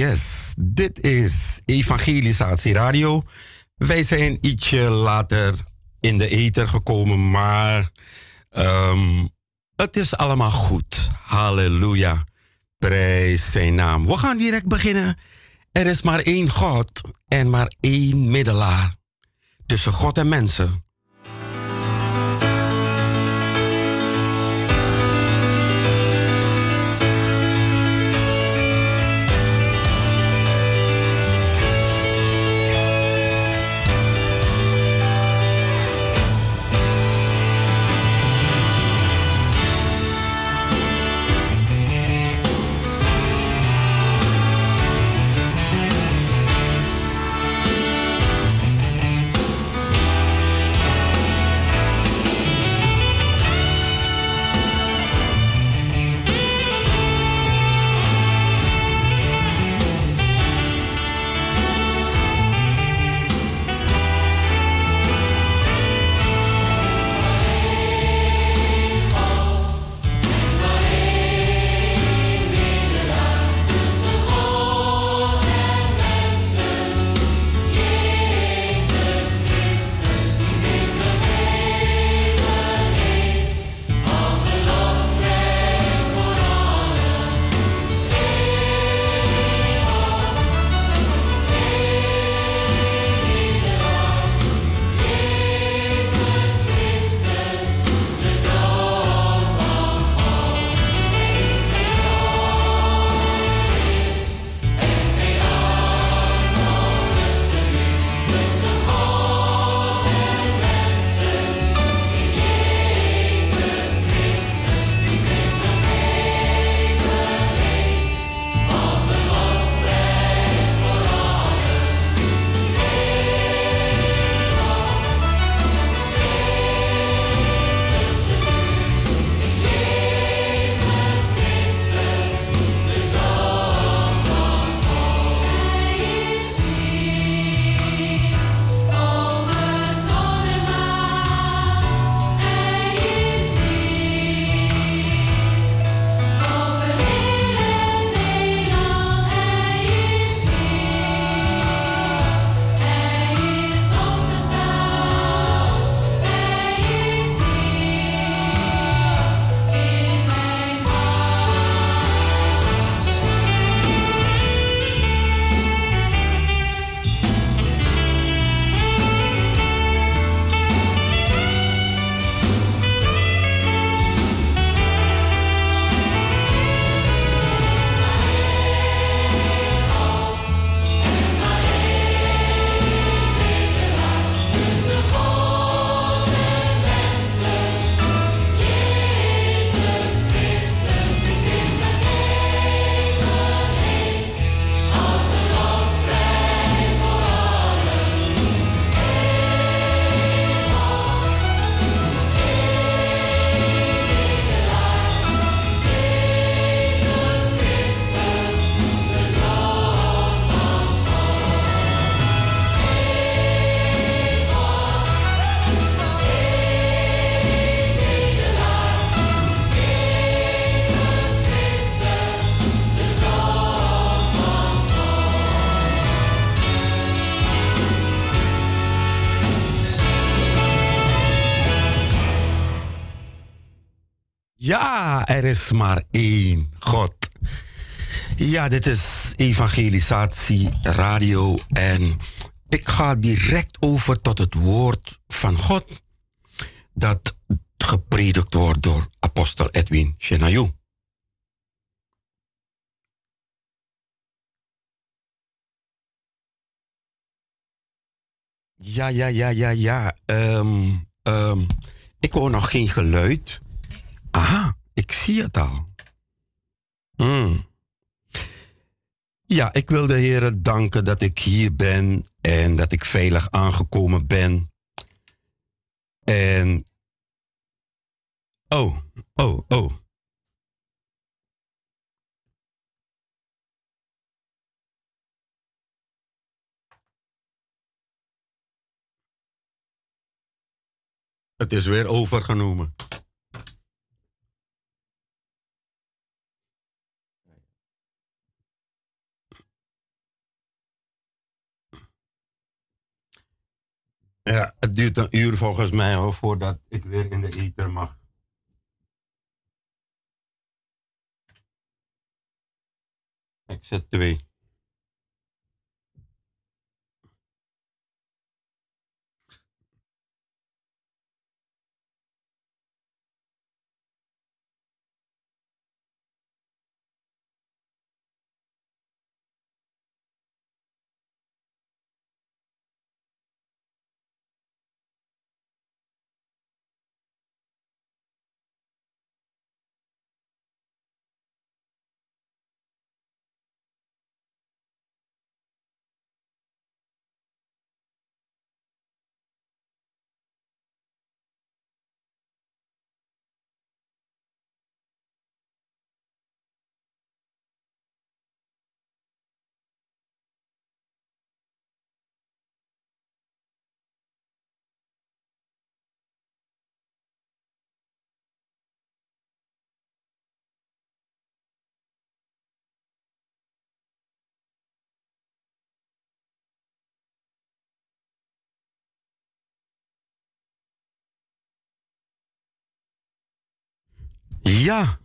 Yes, dit is Evangelisatie Radio. Wij zijn ietsje later in de ether gekomen, maar um, het is allemaal goed. Halleluja. Prijs zijn naam. We gaan direct beginnen. Er is maar één God en maar één middelaar tussen God en mensen. Er is maar één God. Ja, dit is Evangelisatie Radio en ik ga direct over tot het woord van God dat gepredikt wordt door apostel Edwin Shenayou. Ja, ja, ja, ja, ja. Um, um, ik hoor nog geen geluid. Ik zie het al. Hmm. Ja, ik wil de Heer danken dat ik hier ben en dat ik veilig aangekomen ben. En. Oh, oh, oh. Het is weer overgenomen. Ja, het duurt een uur volgens mij hoor, voordat ik weer in de ether mag. Ik zet twee. Ja,